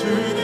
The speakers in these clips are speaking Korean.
to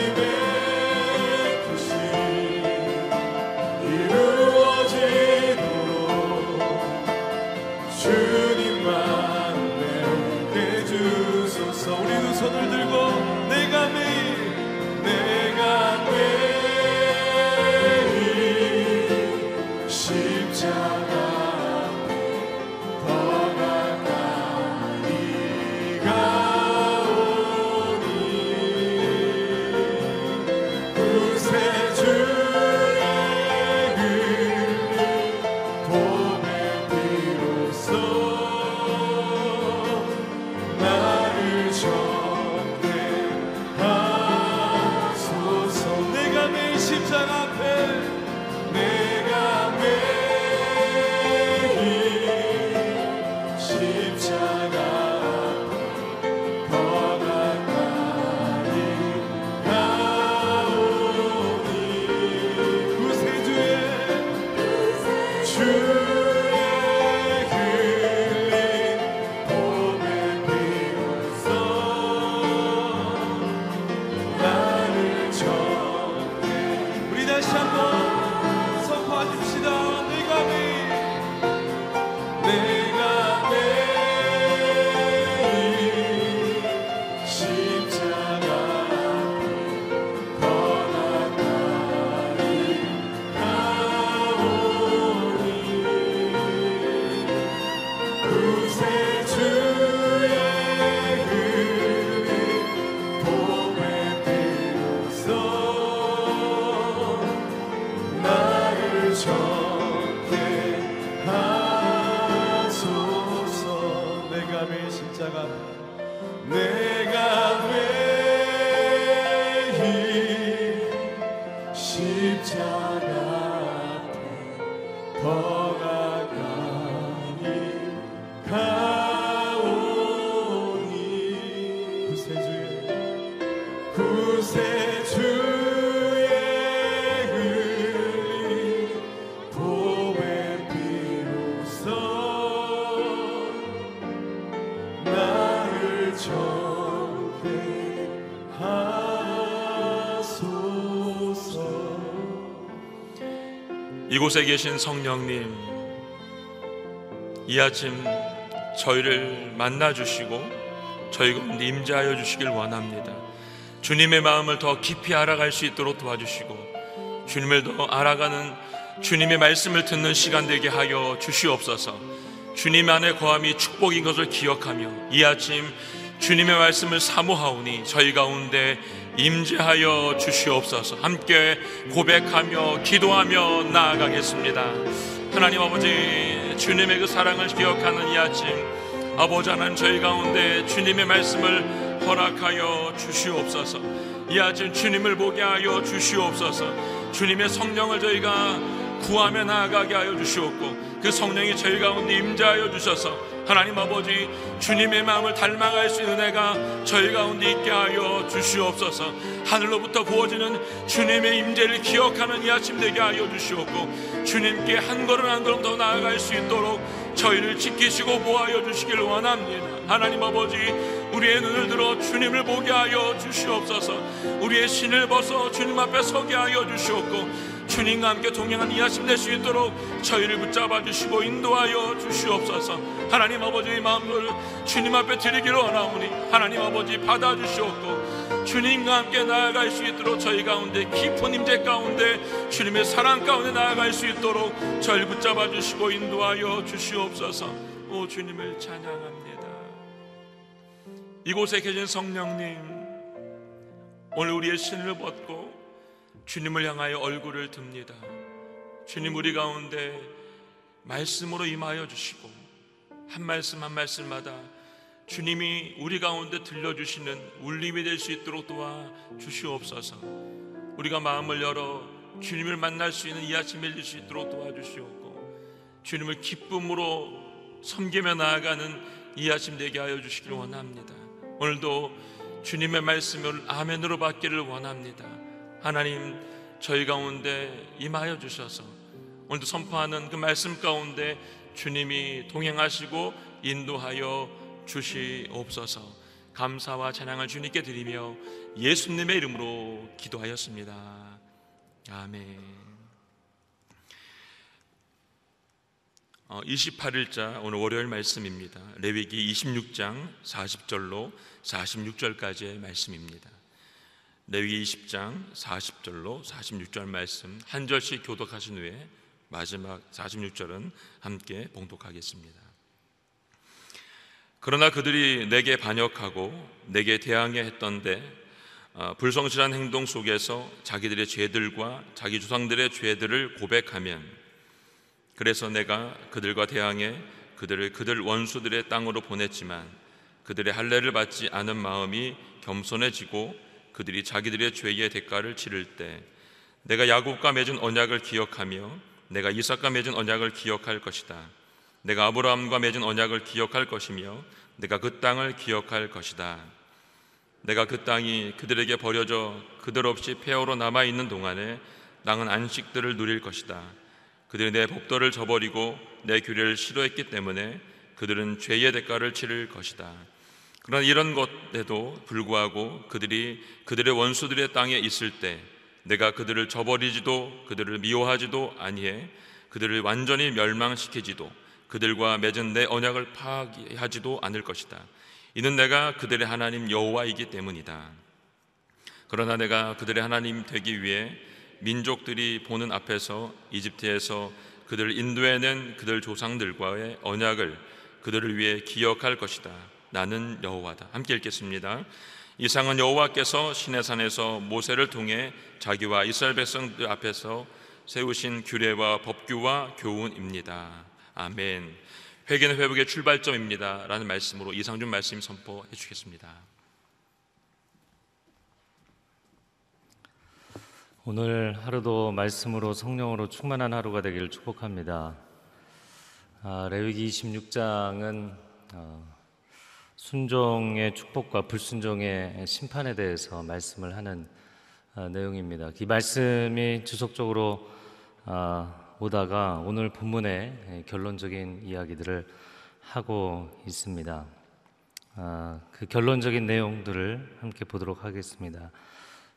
이곳에 계신 성령님, 이 아침 저희를 만나 주시고 저희 가운데 임재하여 주시길 원합니다. 주님의 마음을 더 깊이 알아갈 수 있도록 도와주시고 주님을 더 알아가는 주님의 말씀을 듣는 시간 되게 하여 주시옵소서. 주님 안에 거함이 축복인 것을 기억하며 이 아침 주님의 말씀을 사모하오니 저희 가운데 임재하여 주시옵소서. 함께 고백하며 기도하며 나아가겠습니다. 하나님 아버지 주님의 그 사랑을 기억하는 이 아침 아버지 하나님 저희 가운데 주님의 말씀을 허락하여 주시옵소서. 이 아침 주님을 보게 하여 주시옵소서. 주님의 성령을 저희가 구하며 나아가게 하여 주시옵고 그 성령이 저희 가운데 임재하여 주셔서 하나님 아버지 주님의 마음을 닮아갈 수 있는 은혜가 저희 가운데 있게 하여 주시옵소서. 하늘로부터 부어지는 주님의 임재를 기억하는 이 아침 되게 하여 주시옵고 주님께 한 걸음 한 걸음 더 나아갈 수 있도록 저희를 지키시고 보하여 주시길 원합니다. 하나님 아버지 우리의 눈을 들어 주님을 보게 하여 주시옵소서. 우리의 신을 벗어 주님 앞에 서게 하여 주시옵고 주님과 함께 동행한 이 아침 될 수 있도록 저희를 붙잡아 주시고 인도하여 주시옵소서. 하나님 아버지의 마음을 주님 앞에 드리기를 원하오니 하나님 아버지 받아 주시옵고 주님과 함께 나아갈 수 있도록 저희 가운데 깊은 임재 가운데 주님의 사랑 가운데 나아갈 수 있도록 저희를 붙잡아 주시고 인도하여 주시옵소서. 오 주님을 찬양합니다. 이곳에 계신 성령님 오늘 우리의 신을 벗고 주님을 향하여 얼굴을 듭니다. 주님 우리 가운데 말씀으로 임하여 주시고 한 말씀 한 말씀마다 주님이 우리 가운데 들려주시는 울림이 될 수 있도록 도와 주시옵소서. 우리가 마음을 열어 주님을 만날 수 있는 이 아침 일릴 수 있도록 도와주시옵고 주님을 기쁨으로 섬기며 나아가는 이 아침 되게 하여 주시길 원합니다. 오늘도 주님의 말씀을 아멘으로 받기를 원합니다. 하나님 저희 가운데 임하여 주셔서 오늘도 선포하는 그 말씀 가운데 주님이 동행하시고 인도하여 주시옵소서 감사와 찬양을 주님께 드리며 예수님의 이름으로 기도하였습니다. 아멘. 28일자 어, 오늘 월요일 말씀입니다. 레위기 26장 40절로 46절까지의 말씀입니다. 레위기 20장 40절로 46절 말씀 한 절씩 교독하신 후에 마지막 46절은 함께 봉독하겠습니다. 그러나 그들이 내게 반역하고 내게 대항해 했던데 어, 불성실한 행동 속에서 자기들의 죄들과 자기 조상들의 죄들을 고백하면 그래서 내가 그들과 대항해 그들을 그들 원수들의 땅으로 보냈지만 그들의 할례를 받지 않은 마음이 겸손해지고 그들이 자기들의 죄의 대가를 치를 때 내가 야곱과 맺은 언약을 기억하며 내가 이삭과 맺은 언약을 기억할 것이다. 내가 아브라함과 맺은 언약을 기억할 것이며 내가 그 땅을 기억할 것이다. 내가 그 땅이 그들에게 버려져 그들 없이 폐허로 남아 있는 동안에 땅은 안식들을 누릴 것이다. 그들이 내 법도를 저버리고 내 규례를 싫어했기 때문에 그들은 죄의 대가를 치를 것이다. 그러나 이런 것에도 불구하고 그들이 그들의 원수들의 땅에 있을 때 내가 그들을 저버리지도 그들을 미워하지도 아니해 그들을 완전히 멸망시키지도 그들과 맺은 내 언약을 파하지도 않을 것이다. 이는 내가 그들의 하나님 여호와이기 때문이다. 그러나 내가 그들의 하나님 되기 위해 민족들이 보는 앞에서 이집트에서 그들을 인도해낸 그들 조상들과의 언약을 그들을 위해 기억할 것이다. 나는 여호와다. 함께 읽겠습니다. 이상은 여호와께서 시내산에서 모세를 통해 자기와 이스라엘 백성들 앞에서 세우신 규례와 법규와 교훈입니다. 아멘. 회개는 회복의 출발점입니다. 라는 말씀으로 이상준 말씀 선포해 주겠습니다. 오늘 하루도 말씀으로 성령으로 충만한 하루가 되기를 축복합니다. 아, 레위기 26장은 어, 순종의 축복과 불순종의 심판에 대해서 말씀을 하는 어, 내용입니다. 이 말씀이 지속적으로 어, 오다가 오늘 본문의 결론적인 이야기들을 하고 있습니다. 어, 그 결론적인 내용들을 함께 보도록 하겠습니다.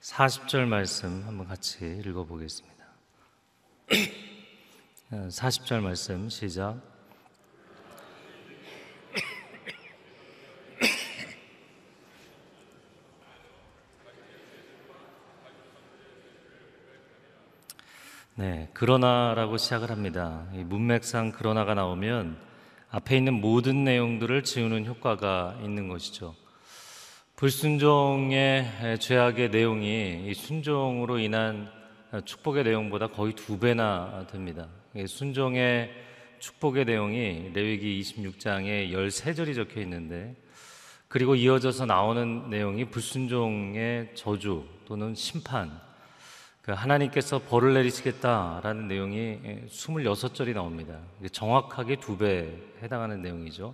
40절 말씀 한번 같이 읽어보겠습니다. 40절 말씀 시작. 네, 그러나라고 시작을 합니다. 이 문맥상 그러나가 나오면 앞에 있는 모든 내용들을 지우는 효과가 있는 것이죠. 불순종의 죄악의 내용이 이 순종으로 인한 축복의 내용보다 거의 두 배나 됩니다. 이 순종의 축복의 내용이 레위기 26장에 13절이 적혀 있는데 그리고 이어져서 나오는 내용이 불순종의 저주 또는 심판 그 하나님께서 벌을 내리시겠다라는 내용이 26절이 나옵니다. 이게 정확하게 두 배 해당하는 내용이죠.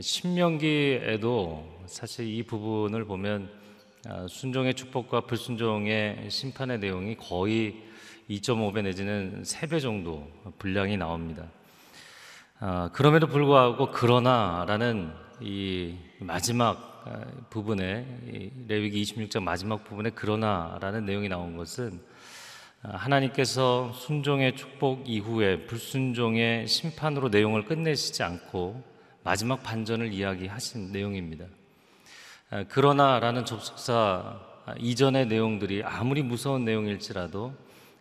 신명기에도 사실 이 부분을 보면 아, 순종의 축복과 불순종의 심판의 내용이 거의 2.5배 내지는 3배 정도 분량이 나옵니다. 아, 그럼에도 불구하고 그러나라는 이 마지막 아, 부분에 이 레위기 26장 마지막 부분에 그러나라는 내용이 나온 것은 하나님께서 순종의 축복 이후에 불순종의 심판으로 내용을 끝내시지 않고 마지막 반전을 이야기하신 내용입니다. 아, 그러나라는 접속사 이전의 내용들이 아무리 무서운 내용일지라도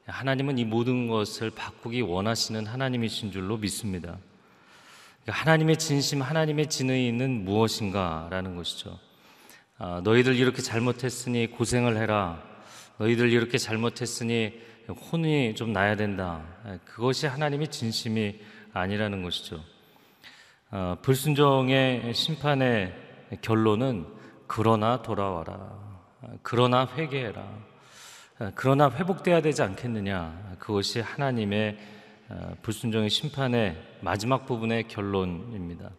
하나님은 이 모든 것을 바꾸기 원하시는 하나님이신 줄로 믿습니다. 그러니까 하나님의 진심, 하나님의 진의는 무엇인가라는 것이죠. 아, 너희들 이렇게 잘못했으니 고생을 해라. 너희들 이렇게 잘못했으니 혼이 좀 나야 된다. 그것이 하나님의 진심이 아니라는 것이죠. 어, 불순종의 심판의 결론은 그러나 돌아와라. 그러나 회개해라. 그러나 회복돼야 되지 않겠느냐. 그것이 하나님의 어, 불순종의 심판의 마지막 부분의 결론입니다.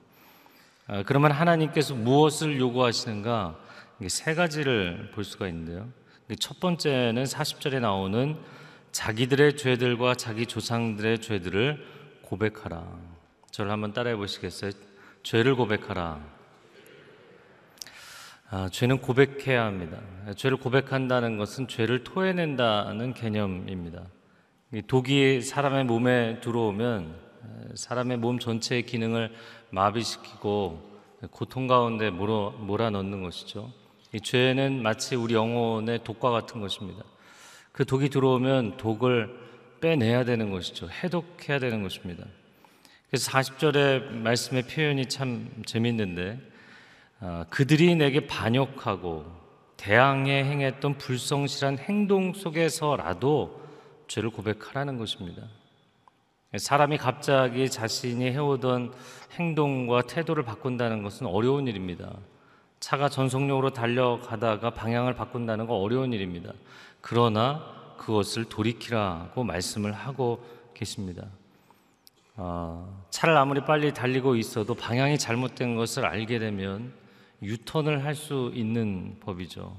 어, 그러면 하나님께서 무엇을 요구하시는가? 세 가지를 볼 수가 있는데요. 첫 번째는 40절에 나오는 자기들의 죄들과 자기 조상들의 죄들을 고백하라. 저를 한번 따라해 보시겠어요? 죄를 고백하라. 아, 죄는 고백해야 합니다. 죄를 고백한다는 것은 죄를 토해낸다는 개념입니다. 독이 사람의 몸에 들어오면 사람의 몸 전체의 기능을 마비시키고 고통 가운데 몰아, 몰아 넣는 것이죠. 이 죄는 마치 우리 영혼의 독과 같은 것입니다. 그 독이 들어오면 독을 빼내야 되는 것이죠. 해독해야 되는 것입니다. 그래서 40절의 말씀의 표현이 참 재밌는데 어, 그들이 내게 반역하고 대항해 행했던 불성실한 행동 속에서라도 죄를 고백하라는 것입니다. 사람이 갑자기 자신이 해오던 행동과 태도를 바꾼다는 것은 어려운 일입니다. 차가 전속력으로 달려가다가 방향을 바꾼다는 건 어려운 일입니다. 그러나 그것을 돌이키라고 말씀을 하고 계십니다. 어, 차를 아무리 빨리 달리고 있어도 방향이 잘못된 것을 알게 되면 유턴을 할 수 있는 법이죠.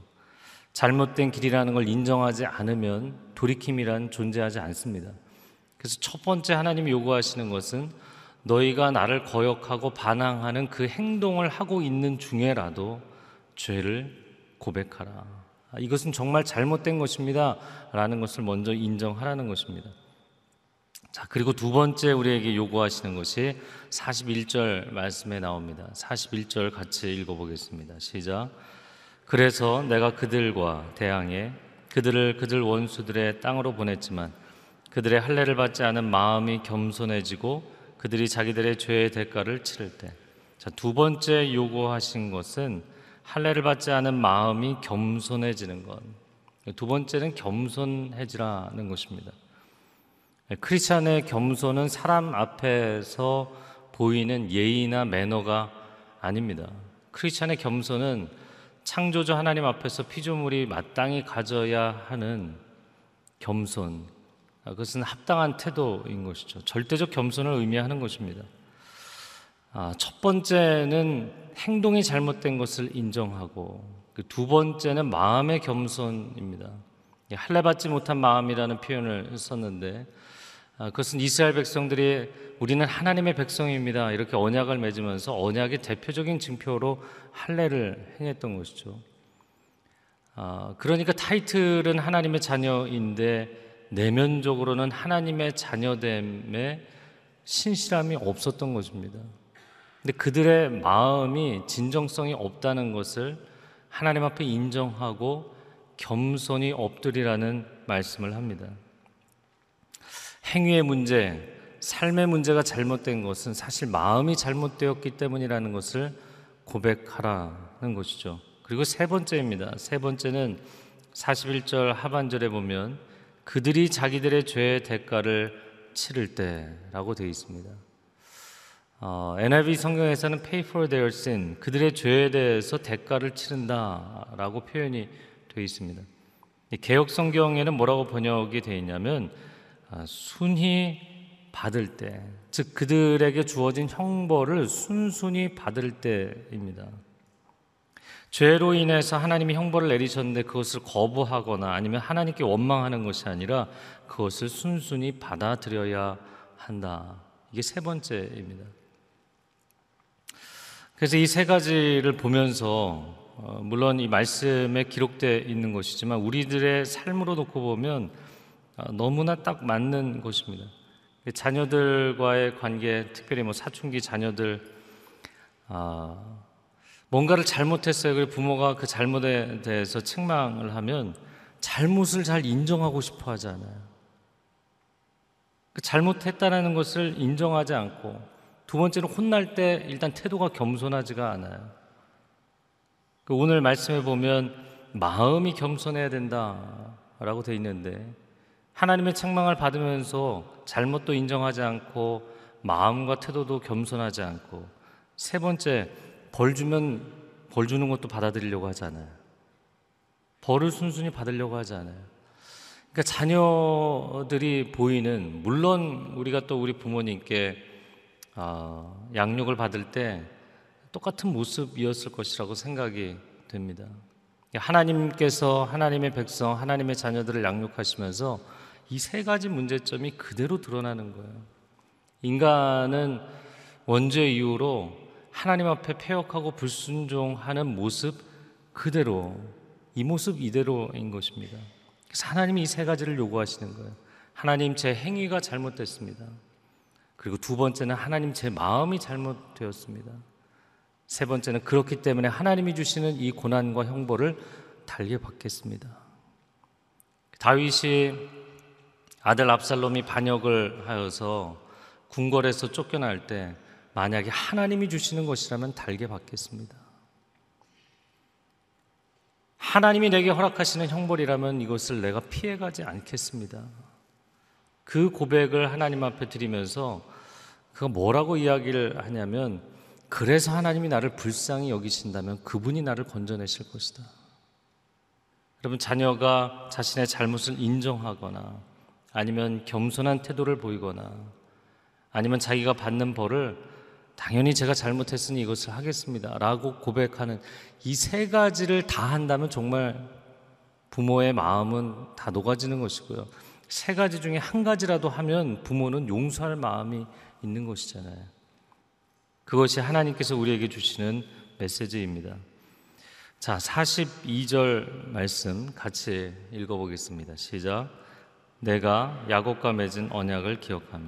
잘못된 길이라는 걸 인정하지 않으면 돌이킴이란 존재하지 않습니다. 그래서 첫 번째 하나님이 요구하시는 것은 너희가 나를 거역하고 반항하는 그 행동을 하고 있는 중에라도 죄를 고백하라. 이것은 정말 잘못된 것입니다. 라는 것을 먼저 인정하라는 것입니다. 자, 그리고 두 번째 우리에게 요구하시는 것이 41절 말씀에 나옵니다. 41절 같이 읽어보겠습니다. 시작. 그래서 내가 그들과 대항해 그들을 그들 원수들의 땅으로 보냈지만 그들의 할례를 받지 않은 마음이 겸손해지고 그들이 자기들의 죄의 대가를 치를 때. 자, 두 번째 요구하신 것은 할례를 받지 않은 마음이 겸손해지는 것. 두 번째는 겸손해지라는 것입니다. 네, 크리스찬의 겸손은 사람 앞에서 보이는 예의나 매너가 아닙니다. 크리스찬의 겸손은 창조주 하나님 앞에서 피조물이 마땅히 가져야 하는 겸손. 아, 그것은 합당한 태도인 것이죠. 절대적 겸손을 의미하는 것입니다. 아, 첫 번째는 행동이 잘못된 것을 인정하고 그두 번째는 마음의 겸손입니다. 할례 받지 못한 마음이라는 표현을 썼는데 아, 그것은 이스라엘 백성들이 우리는 하나님의 백성입니다. 이렇게 언약을 맺으면서 언약의 대표적인 증표로 할례를 행했던 것이죠. 아, 그러니까 타이틀은 하나님의 자녀인데 내면적으로는 하나님의 자녀됨에 신실함이 없었던 것입니다. 근데 그들의 마음이 진정성이 없다는 것을 하나님 앞에 인정하고 겸손히 엎드리라는 말씀을 합니다. 행위의 문제, 삶의 문제가 잘못된 것은 사실 마음이 잘못되었기 때문이라는 것을 고백하라는 것이죠. 그리고 세 번째입니다. 세 번째는 41절 하반절에 보면 그들이 자기들의 죄의 대가를 치를 때라고 되어 있습니다. 어, NIV 성경에서는 pay for their sin, 그들의 죄에 대해서 대가를 치른다라고 표현이 되어 있습니다. 개혁 성경에는 뭐라고 번역이 되어 있냐면 아, 순히 받을 때, 즉 그들에게 주어진 형벌을 순순히 받을 때입니다. 죄로 인해서 하나님이 형벌을 내리셨는데 그것을 거부하거나 아니면 하나님께 원망하는 것이 아니라 그것을 순순히 받아들여야 한다. 이게 세 번째입니다. 그래서 이 세 가지를 보면서 어, 물론 이 말씀에 기록되어 있는 것이지만 우리들의 삶으로 놓고 보면 어, 너무나 딱 맞는 것입니다. 자녀들과의 관계, 특별히 뭐 사춘기 자녀들, 아, 뭔가를 잘못했어요. 그리고 부모가 그 잘못에 대해서 책망을 하면 잘못을 잘 인정하고 싶어 하잖아요. 그 잘못했다는 것을 인정하지 않고 두 번째는 혼날 때 일단 태도가 겸손하지가 않아요. 그 오늘 말씀에 보면 마음이 겸손해야 된다라고 돼 있는데 하나님의 책망을 받으면서 잘못도 인정하지 않고 마음과 태도도 겸손하지 않고 세 번째 벌 주면 벌 주는 것도 받아들이려고 하잖아요. 벌을 순순히 받으려고 하지 않아요. 그러니까 자녀들이 보이는 물론 우리가 또 우리 부모님께 어, 양육을 받을 때 똑같은 모습이었을 것이라고 생각이 됩니다. 하나님께서 하나님의 백성, 하나님의 자녀들을 양육하시면서 이 세 가지 문제점이 그대로 드러나는 거예요. 인간은 원죄 이후로 하나님 앞에 폐역하고 불순종하는 모습 그대로 이 모습 이대로인 것입니다. 그래서 하나님이 이 세 가지를 요구하시는 거예요. 하나님 제 행위가 잘못됐습니다. 그리고 두 번째는 하나님 제 마음이 잘못되었습니다. 세 번째는 그렇기 때문에 하나님이 주시는 이 고난과 형벌을 달게 받겠습니다. 다윗이 아들 압살롬이 반역을 하여서 궁궐에서 쫓겨날 때 만약에 하나님이 주시는 것이라면 달게 받겠습니다. 하나님이 내게 허락하시는 형벌이라면 이것을 내가 피해가지 않겠습니다. 그 고백을 하나님 앞에 드리면서 그가 뭐라고 이야기를 하냐면 그래서 하나님이 나를 불쌍히 여기신다면 그분이 나를 건져내실 것이다. 여러분 자녀가 자신의 잘못을 인정하거나 아니면 겸손한 태도를 보이거나 아니면 자기가 받는 벌을 당연히 제가 잘못했으니 이것을 하겠습니다. 라고 고백하는 이 세 가지를 다 한다면 정말 부모의 마음은 다 녹아지는 것이고요. 세 가지 중에 한 가지라도 하면 부모는 용서할 마음이 있는 것이잖아요. 그것이 하나님께서 우리에게 주시는 메시지입니다. 자, 42절 말씀 같이 읽어보겠습니다. 시작. 내가 야곱과 맺은 언약을 기억하며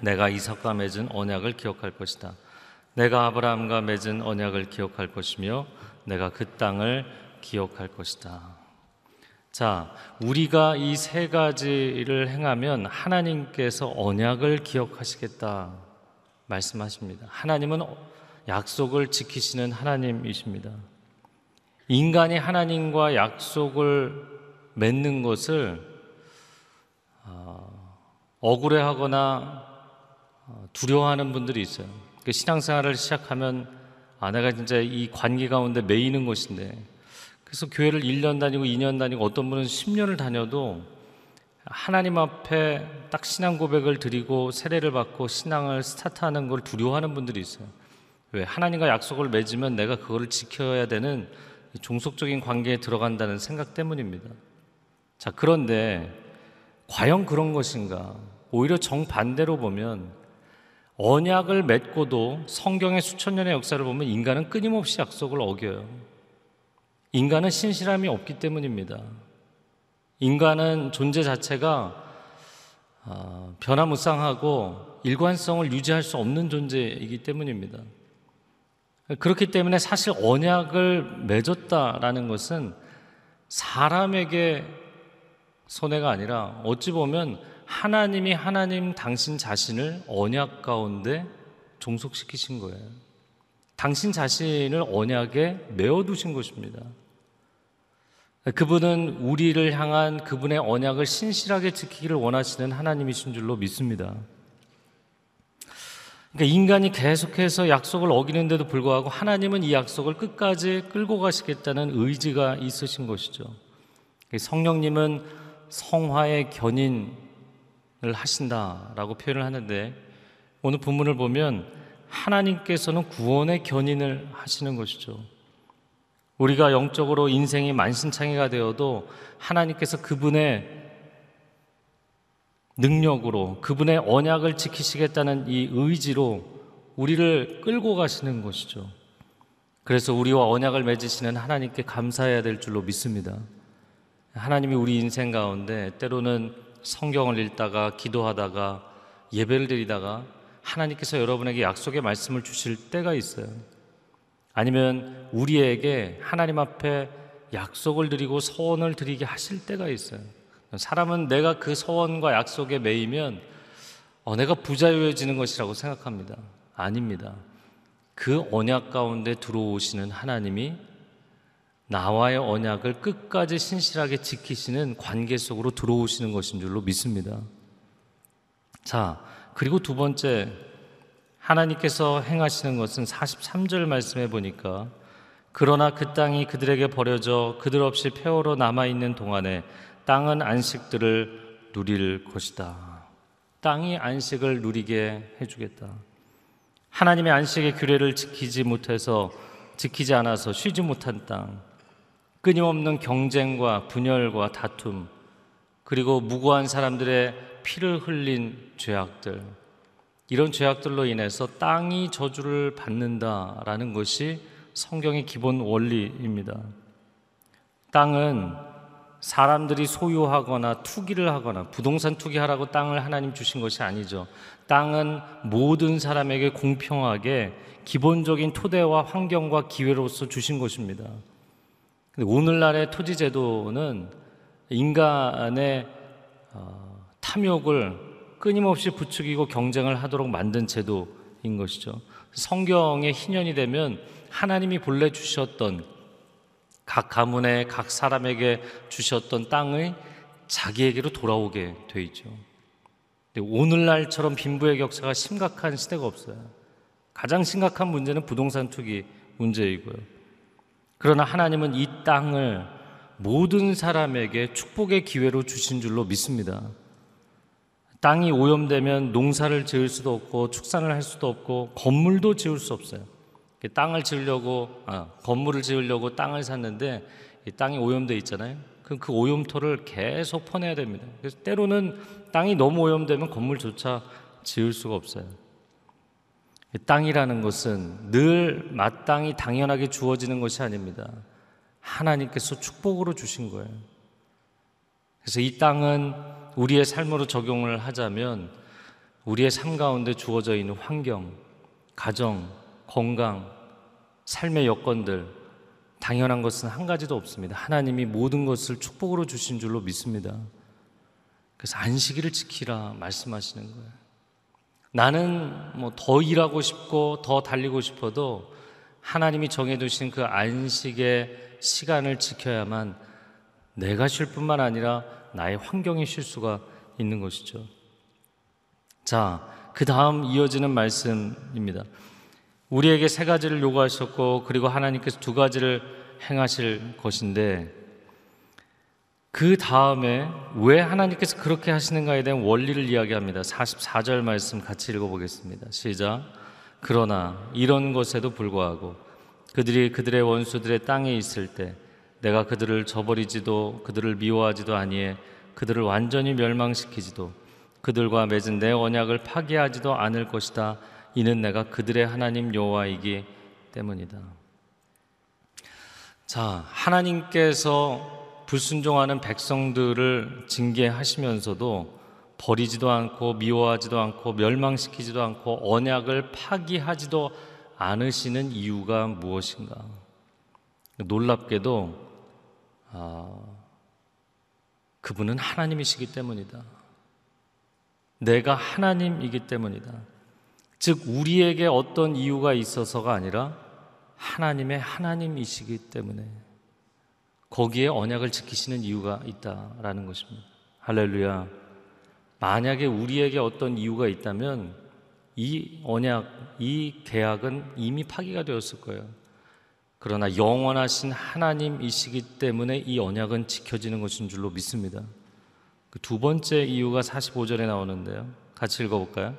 내가 이삭과 맺은 언약을 기억할 것이다. 내가 아브라함과 맺은 언약을 기억할 것이며 내가 그 땅을 기억할 것이다. 자, 우리가 이 세 가지를 행하면 하나님께서 언약을 기억하시겠다 말씀하십니다. 하나님은 약속을 지키시는 하나님이십니다. 인간이 하나님과 약속을 맺는 것을 어, 억울해하거나 어, 두려워하는 분들이 있어요. 그 신앙생활을 시작하면 아 내가 진짜 이 관계 가운데 매이는 것인데 그래서 교회를 1년 다니고 2년 다니고 어떤 분은 10년을 다녀도 하나님 앞에 딱 신앙 고백을 드리고 세례를 받고 신앙을 스타트하는 걸 두려워하는 분들이 있어요. 왜? 하나님과 약속을 맺으면 내가 그거를 지켜야 되는 종속적인 관계에 들어간다는 생각 때문입니다. 자, 그런데 과연 그런 것인가? 오히려 정반대로 보면 언약을 맺고도 성경의 수천 년의 역사를 보면 인간은 끊임없이 약속을 어겨요. 인간은 신실함이 없기 때문입니다. 인간은 존재 자체가 아, 변화무쌍하고 일관성을 유지할 수 없는 존재이기 때문입니다. 그렇기 때문에 사실 언약을 맺었다라는 것은 사람에게 손해가 아니라 어찌 보면 하나님이 하나님 당신 자신을 언약 가운데 종속시키신 거예요. 당신 자신을 언약에 메어두신 것입니다. 그분은 우리를 향한 그분의 언약을 신실하게 지키기를 원하시는 하나님이신 줄로 믿습니다. 그러니까 인간이 계속해서 약속을 어기는데도 불구하고 하나님은 이 약속을 끝까지 끌고 가시겠다는 의지가 있으신 것이죠. 성령님은 성화의 견인을 하신다라고 표현을 하는데 오늘 본문을 보면 하나님께서는 구원의 견인을 하시는 것이죠. 우리가 영적으로 인생이 만신창이가 되어도 하나님께서 그분의 능력으로 그분의 언약을 지키시겠다는 이 의지로 우리를 끌고 가시는 것이죠. 그래서 우리와 언약을 맺으시는 하나님께 감사해야 될 줄로 믿습니다. 하나님이 우리 인생 가운데 때로는 성경을 읽다가 기도하다가 예배를 드리다가 하나님께서 여러분에게 약속의 말씀을 주실 때가 있어요. 아니면 우리에게 하나님 앞에 약속을 드리고 소원을 드리게 하실 때가 있어요. 사람은 내가 그 소원과 약속에 매이면 어, 내가 부자유해지는 것이라고 생각합니다. 아닙니다. 그 언약 가운데 들어오시는 하나님이 나와의 언약을 끝까지 신실하게 지키시는 관계 속으로 들어오시는 것인 줄로 믿습니다. 자, 그리고 두 번째, 하나님께서 행하시는 것은 43절 말씀해 보니까 그러나 그 땅이 그들에게 버려져 그들 없이 폐허로 남아 있는 동안에 땅은 안식들을 누릴 것이다. 땅이 안식을 누리게 해 주겠다. 하나님의 안식의 규례를 지키지 못해서 지키지 않아서 쉬지 못한 땅, 끊임없는 경쟁과 분열과 다툼, 그리고 무고한 사람들의 피를 흘린 죄악들, 이런 죄악들로 인해서 땅이 저주를 받는다라는 것이 성경의 기본 원리입니다. 땅은 사람들이 소유하거나 투기를 하거나 부동산 투기하라고 땅을 하나님 주신 것이 아니죠. 땅은 모든 사람에게 공평하게 기본적인 토대와 환경과 기회로서 주신 것입니다. 오늘날의 토지 제도는 인간의 어, 탐욕을 끊임없이 부추기고 경쟁을 하도록 만든 제도인 것이죠. 성경의 희년이 되면 하나님이 본래 주셨던 각 가문에 각 사람에게 주셨던 땅을 자기에게로 돌아오게 돼 있죠. 오늘날처럼 빈부의 격차가 심각한 시대가 없어요. 가장 심각한 문제는 부동산 투기 문제이고요. 그러나 하나님은 이 땅을 모든 사람에게 축복의 기회로 주신 줄로 믿습니다. 땅이 오염되면 농사를 지을 수도 없고 축산을 할 수도 없고 건물도 지을 수 없어요. 땅을 지으려고 아, 건물을 지으려고 땅을 샀는데 이 땅이 오염돼 있잖아요. 그럼 그 오염토를 계속 퍼내야 됩니다. 그래서 때로는 땅이 너무 오염되면 건물조차 지을 수가 없어요. 땅이라는 것은 늘 마땅히 당연하게 주어지는 것이 아닙니다. 하나님께서 축복으로 주신 거예요. 그래서 이 땅은 우리의 삶으로 적용을 하자면 우리의 삶 가운데 주어져 있는 환경, 가정, 건강, 삶의 여건들 당연한 것은 한 가지도 없습니다. 하나님이 모든 것을 축복으로 주신 줄로 믿습니다. 그래서 안식일을 지키라 말씀하시는 거예요. 나는 뭐 더 일하고 싶고 더 달리고 싶어도 하나님이 정해두신 그 안식의 시간을 지켜야만 내가 쉴 뿐만 아니라 나의 환경이 쉴 수가 있는 것이죠. 자, 그 다음 이어지는 말씀입니다. 우리에게 세 가지를 요구하셨고, 그리고 하나님께서 두 가지를 행하실 것인데, 그 다음에 왜 하나님께서 그렇게 하시는가에 대한 원리를 이야기합니다. 44절 말씀 같이 읽어보겠습니다. 시작. 그러나 이런 것에도 불구하고 그들이 그들의 원수들의 땅에 있을 때 내가 그들을 저버리지도 그들을 미워하지도 아니해 그들을 완전히 멸망시키지도 그들과 맺은 내 언약을 파기하지도 않을 것이다. 이는 내가 그들의 하나님 여호와이기 때문이다. 자, 하나님께서 불순종하는 백성들을 징계하시면서도 버리지도 않고 미워하지도 않고 멸망시키지도 않고 언약을 파기하지도 않으시는 이유가 무엇인가? 놀랍게도 아, 그분은 하나님이시기 때문이다. 내가 하나님이기 때문이다. 즉 우리에게 어떤 이유가 있어서가 아니라 하나님의 하나님이시기 때문에 거기에 언약을 지키시는 이유가 있다라는 것입니다. 할렐루야. 만약에 우리에게 어떤 이유가 있다면 이 언약, 이 계약은 이미 파기가 되었을 거예요. 그러나 영원하신 하나님이시기 때문에 이 언약은 지켜지는 것인 줄로 믿습니다. 그 두 번째 이유가 45절에 나오는데요. 같이 읽어볼까요?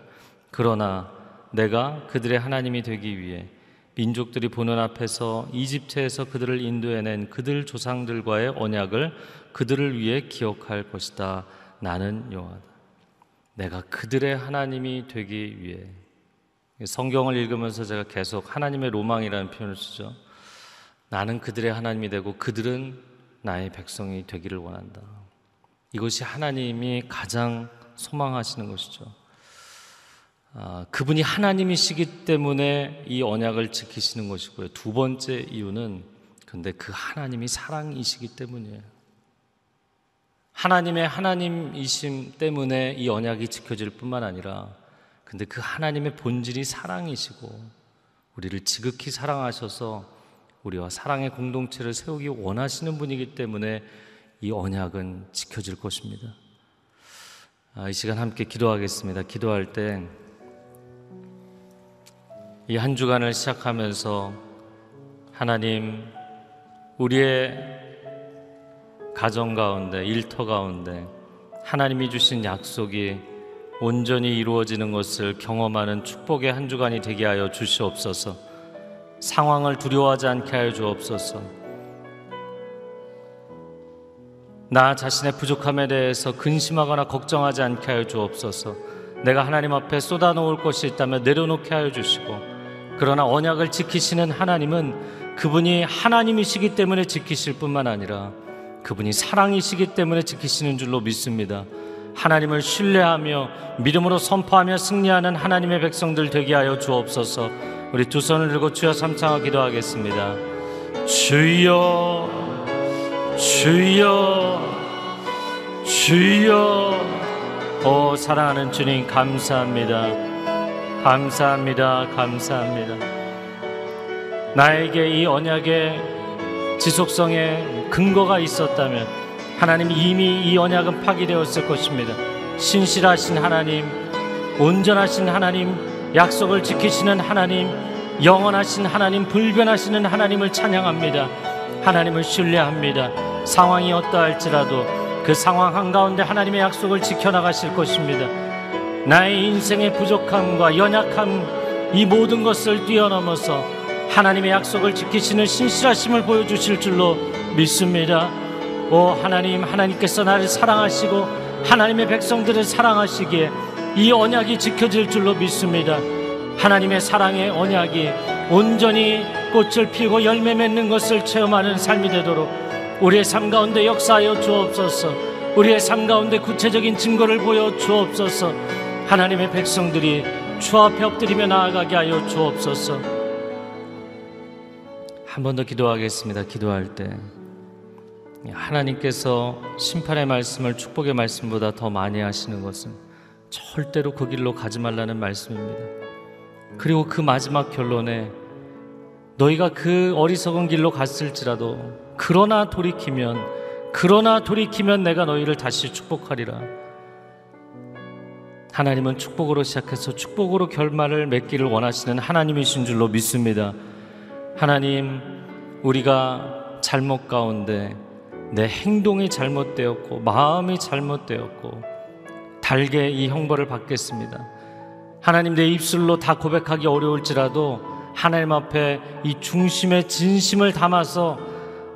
그러나 내가 그들의 하나님이 되기 위해 민족들이 보는 앞에서 이집트에서 그들을 인도해낸 그들 조상들과의 언약을 그들을 위해 기억할 것이다. 나는 여호와다. 내가 그들의 하나님이 되기 위해 성경을 읽으면서 제가 계속 하나님의 로망이라는 표현을 쓰죠. 나는 그들의 하나님이 되고 그들은 나의 백성이 되기를 원한다. 이것이 하나님이 가장 소망하시는 것이죠. 아, 그분이 하나님이시기 때문에 이 언약을 지키시는 것이고요. 두 번째 이유는 근데 그 하나님이 사랑이시기 때문이에요. 하나님의 하나님이심 때문에 이 언약이 지켜질 뿐만 아니라 근데 그 하나님의 본질이 사랑이시고 우리를 지극히 사랑하셔서 우리와 사랑의 공동체를 세우기 원하시는 분이기 때문에 이 언약은 지켜질 것입니다. 아, 이 시간 함께 기도하겠습니다. 기도할 때 이 한 주간을 시작하면서 하나님 우리의 가정 가운데 일터 가운데 하나님이 주신 약속이 온전히 이루어지는 것을 경험하는 축복의 한 주간이 되게 하여 주시옵소서. 상황을 두려워하지 않게 하여 주옵소서. 나 자신의 부족함에 대해서 근심하거나 걱정하지 않게 하여 주옵소서. 내가 하나님 앞에 쏟아놓을 것이 있다면 내려놓게 하여 주시고, 그러나 언약을 지키시는 하나님은 그분이 하나님이시기 때문에 지키실 뿐만 아니라 그분이 사랑이시기 때문에 지키시는 줄로 믿습니다. 하나님을 신뢰하며 믿음으로 선포하며 승리하는 하나님의 백성들 되게 하여 주옵소서. 우리 두 손을 들고 주여 삼창하 기도하겠습니다. 주여, 주여, 주여. 오 사랑하는 주님 감사합니다. 감사합니다. 감사합니다. 나에게 이 언약의 지속성에 근거가 있었다면 하나님 이미 이 언약은 파기되었을 것입니다. 신실하신 하나님, 온전하신 하나님, 약속을 지키시는 하나님, 영원하신 하나님, 불변하시는 하나님을 찬양합니다. 하나님을 신뢰합니다. 상황이 어떠할지라도 그 상황 한가운데 하나님의 약속을 지켜나가실 것입니다. 나의 인생의 부족함과 연약함 이 모든 것을 뛰어넘어서 하나님의 약속을 지키시는 신실하심을 보여주실 줄로 믿습니다. 오 하나님 하나님께서 나를 사랑하시고 하나님의 백성들을 사랑하시기에 이 언약이 지켜질 줄로 믿습니다. 하나님의 사랑의 언약이 온전히 꽃을 피우고 열매 맺는 것을 체험하는 삶이 되도록 우리의 삶 가운데 역사하여 주옵소서. 우리의 삶 가운데 구체적인 증거를 보여 주옵소서. 하나님의 백성들이 주 앞에 엎드리며 나아가게 하여 주옵소서. 한 번 더 기도하겠습니다. 기도할 때 하나님께서 심판의 말씀을 축복의 말씀보다 더 많이 하시는 것은 절대로 그 길로 가지 말라는 말씀입니다. 그리고 그 마지막 결론에 너희가 그 어리석은 길로 갔을지라도 그러나 돌이키면 그러나 돌이키면 내가 너희를 다시 축복하리라. 하나님은 축복으로 시작해서 축복으로 결말을 맺기를 원하시는 하나님이신 줄로 믿습니다. 하나님, 우리가 잘못 가운데 내 행동이 잘못되었고 마음이 잘못되었고 달게 이 형벌을 받겠습니다. 하나님 내 입술로 다 고백하기 어려울지라도 하나님 앞에 이 중심의 진심을 담아서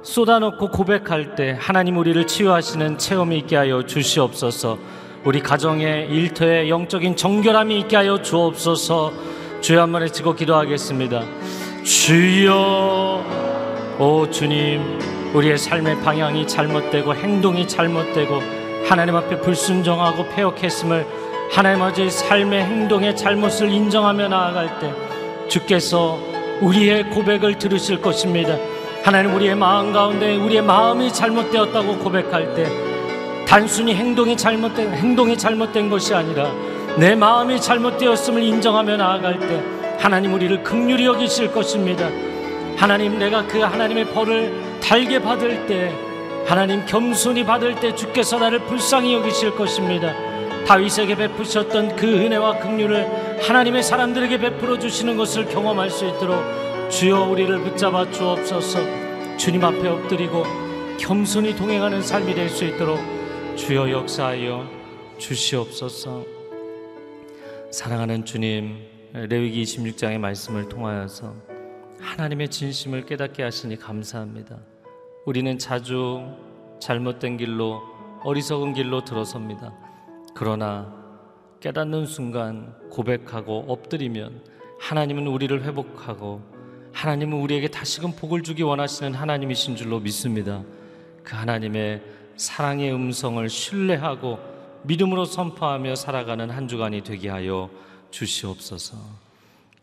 쏟아놓고 고백할 때 하나님 우리를 치유하시는 체험이 있게 하여 주시옵소서. 우리 가정의 일터에 영적인 정결함이 있게 하여 주옵소서. 주여 한 번에 치고 기도하겠습니다. 주여, 오 주님. 우리의 삶의 방향이 잘못되고 행동이 잘못되고 하나님 앞에 불순종하고 폐역했음을 하나님 아버지 삶의 행동의 잘못을 인정하며 나아갈 때 주께서 우리의 고백을 들으실 것입니다. 하나님 우리의 마음 가운데 우리의 마음이 잘못되었다고 고백할 때 단순히 행동이 잘못된 행동이 잘못된 것이 아니라 내 마음이 잘못되었음을 인정하며 나아갈 때 하나님 우리를 극률히 여기실 것입니다. 하나님 내가 그 하나님의 벌을 달게 받을 때 하나님 겸손히 받을 때 주께서 나를 불쌍히 여기실 것입니다. 다윗에게 베푸셨던 그 은혜와 긍휼을 하나님의 사람들에게 베풀어 주시는 것을 경험할 수 있도록 주여 우리를 붙잡아 주옵소서. 주님 앞에 엎드리고 겸손히 동행하는 삶이 될 수 있도록 주여 역사하여 주시옵소서. 사랑하는 주님, 레위기 26장의 말씀을 통하여서 하나님의 진심을 깨닫게 하시니 감사합니다. 우리는 자주 잘못된 길로 어리석은 길로 들어섭니다. 그러나 깨닫는 순간 고백하고 엎드리면 하나님은 우리를 회복하고 하나님은 우리에게 다시금 복을 주기 원하시는 하나님이신 줄로 믿습니다. 그 하나님의 사랑의 음성을 신뢰하고 믿음으로 선포하며 살아가는 한 주간이 되게 하여 주시옵소서.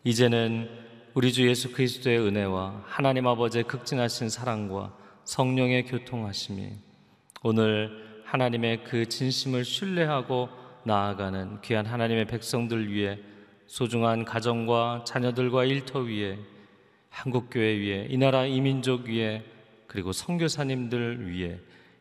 이제는 우리 주 예수 그리스도의 은혜와 하나님 아버지의 극진하신 사랑과 성령의 교통하심이 오늘 하나님의 그 진심을 신뢰하고 나아가는 귀한 하나님의 백성들 위해 소중한 가정과 자녀들과 일터 위에 한국교회 위에 이 나라 이민족 위에 그리고 선교사님들 위해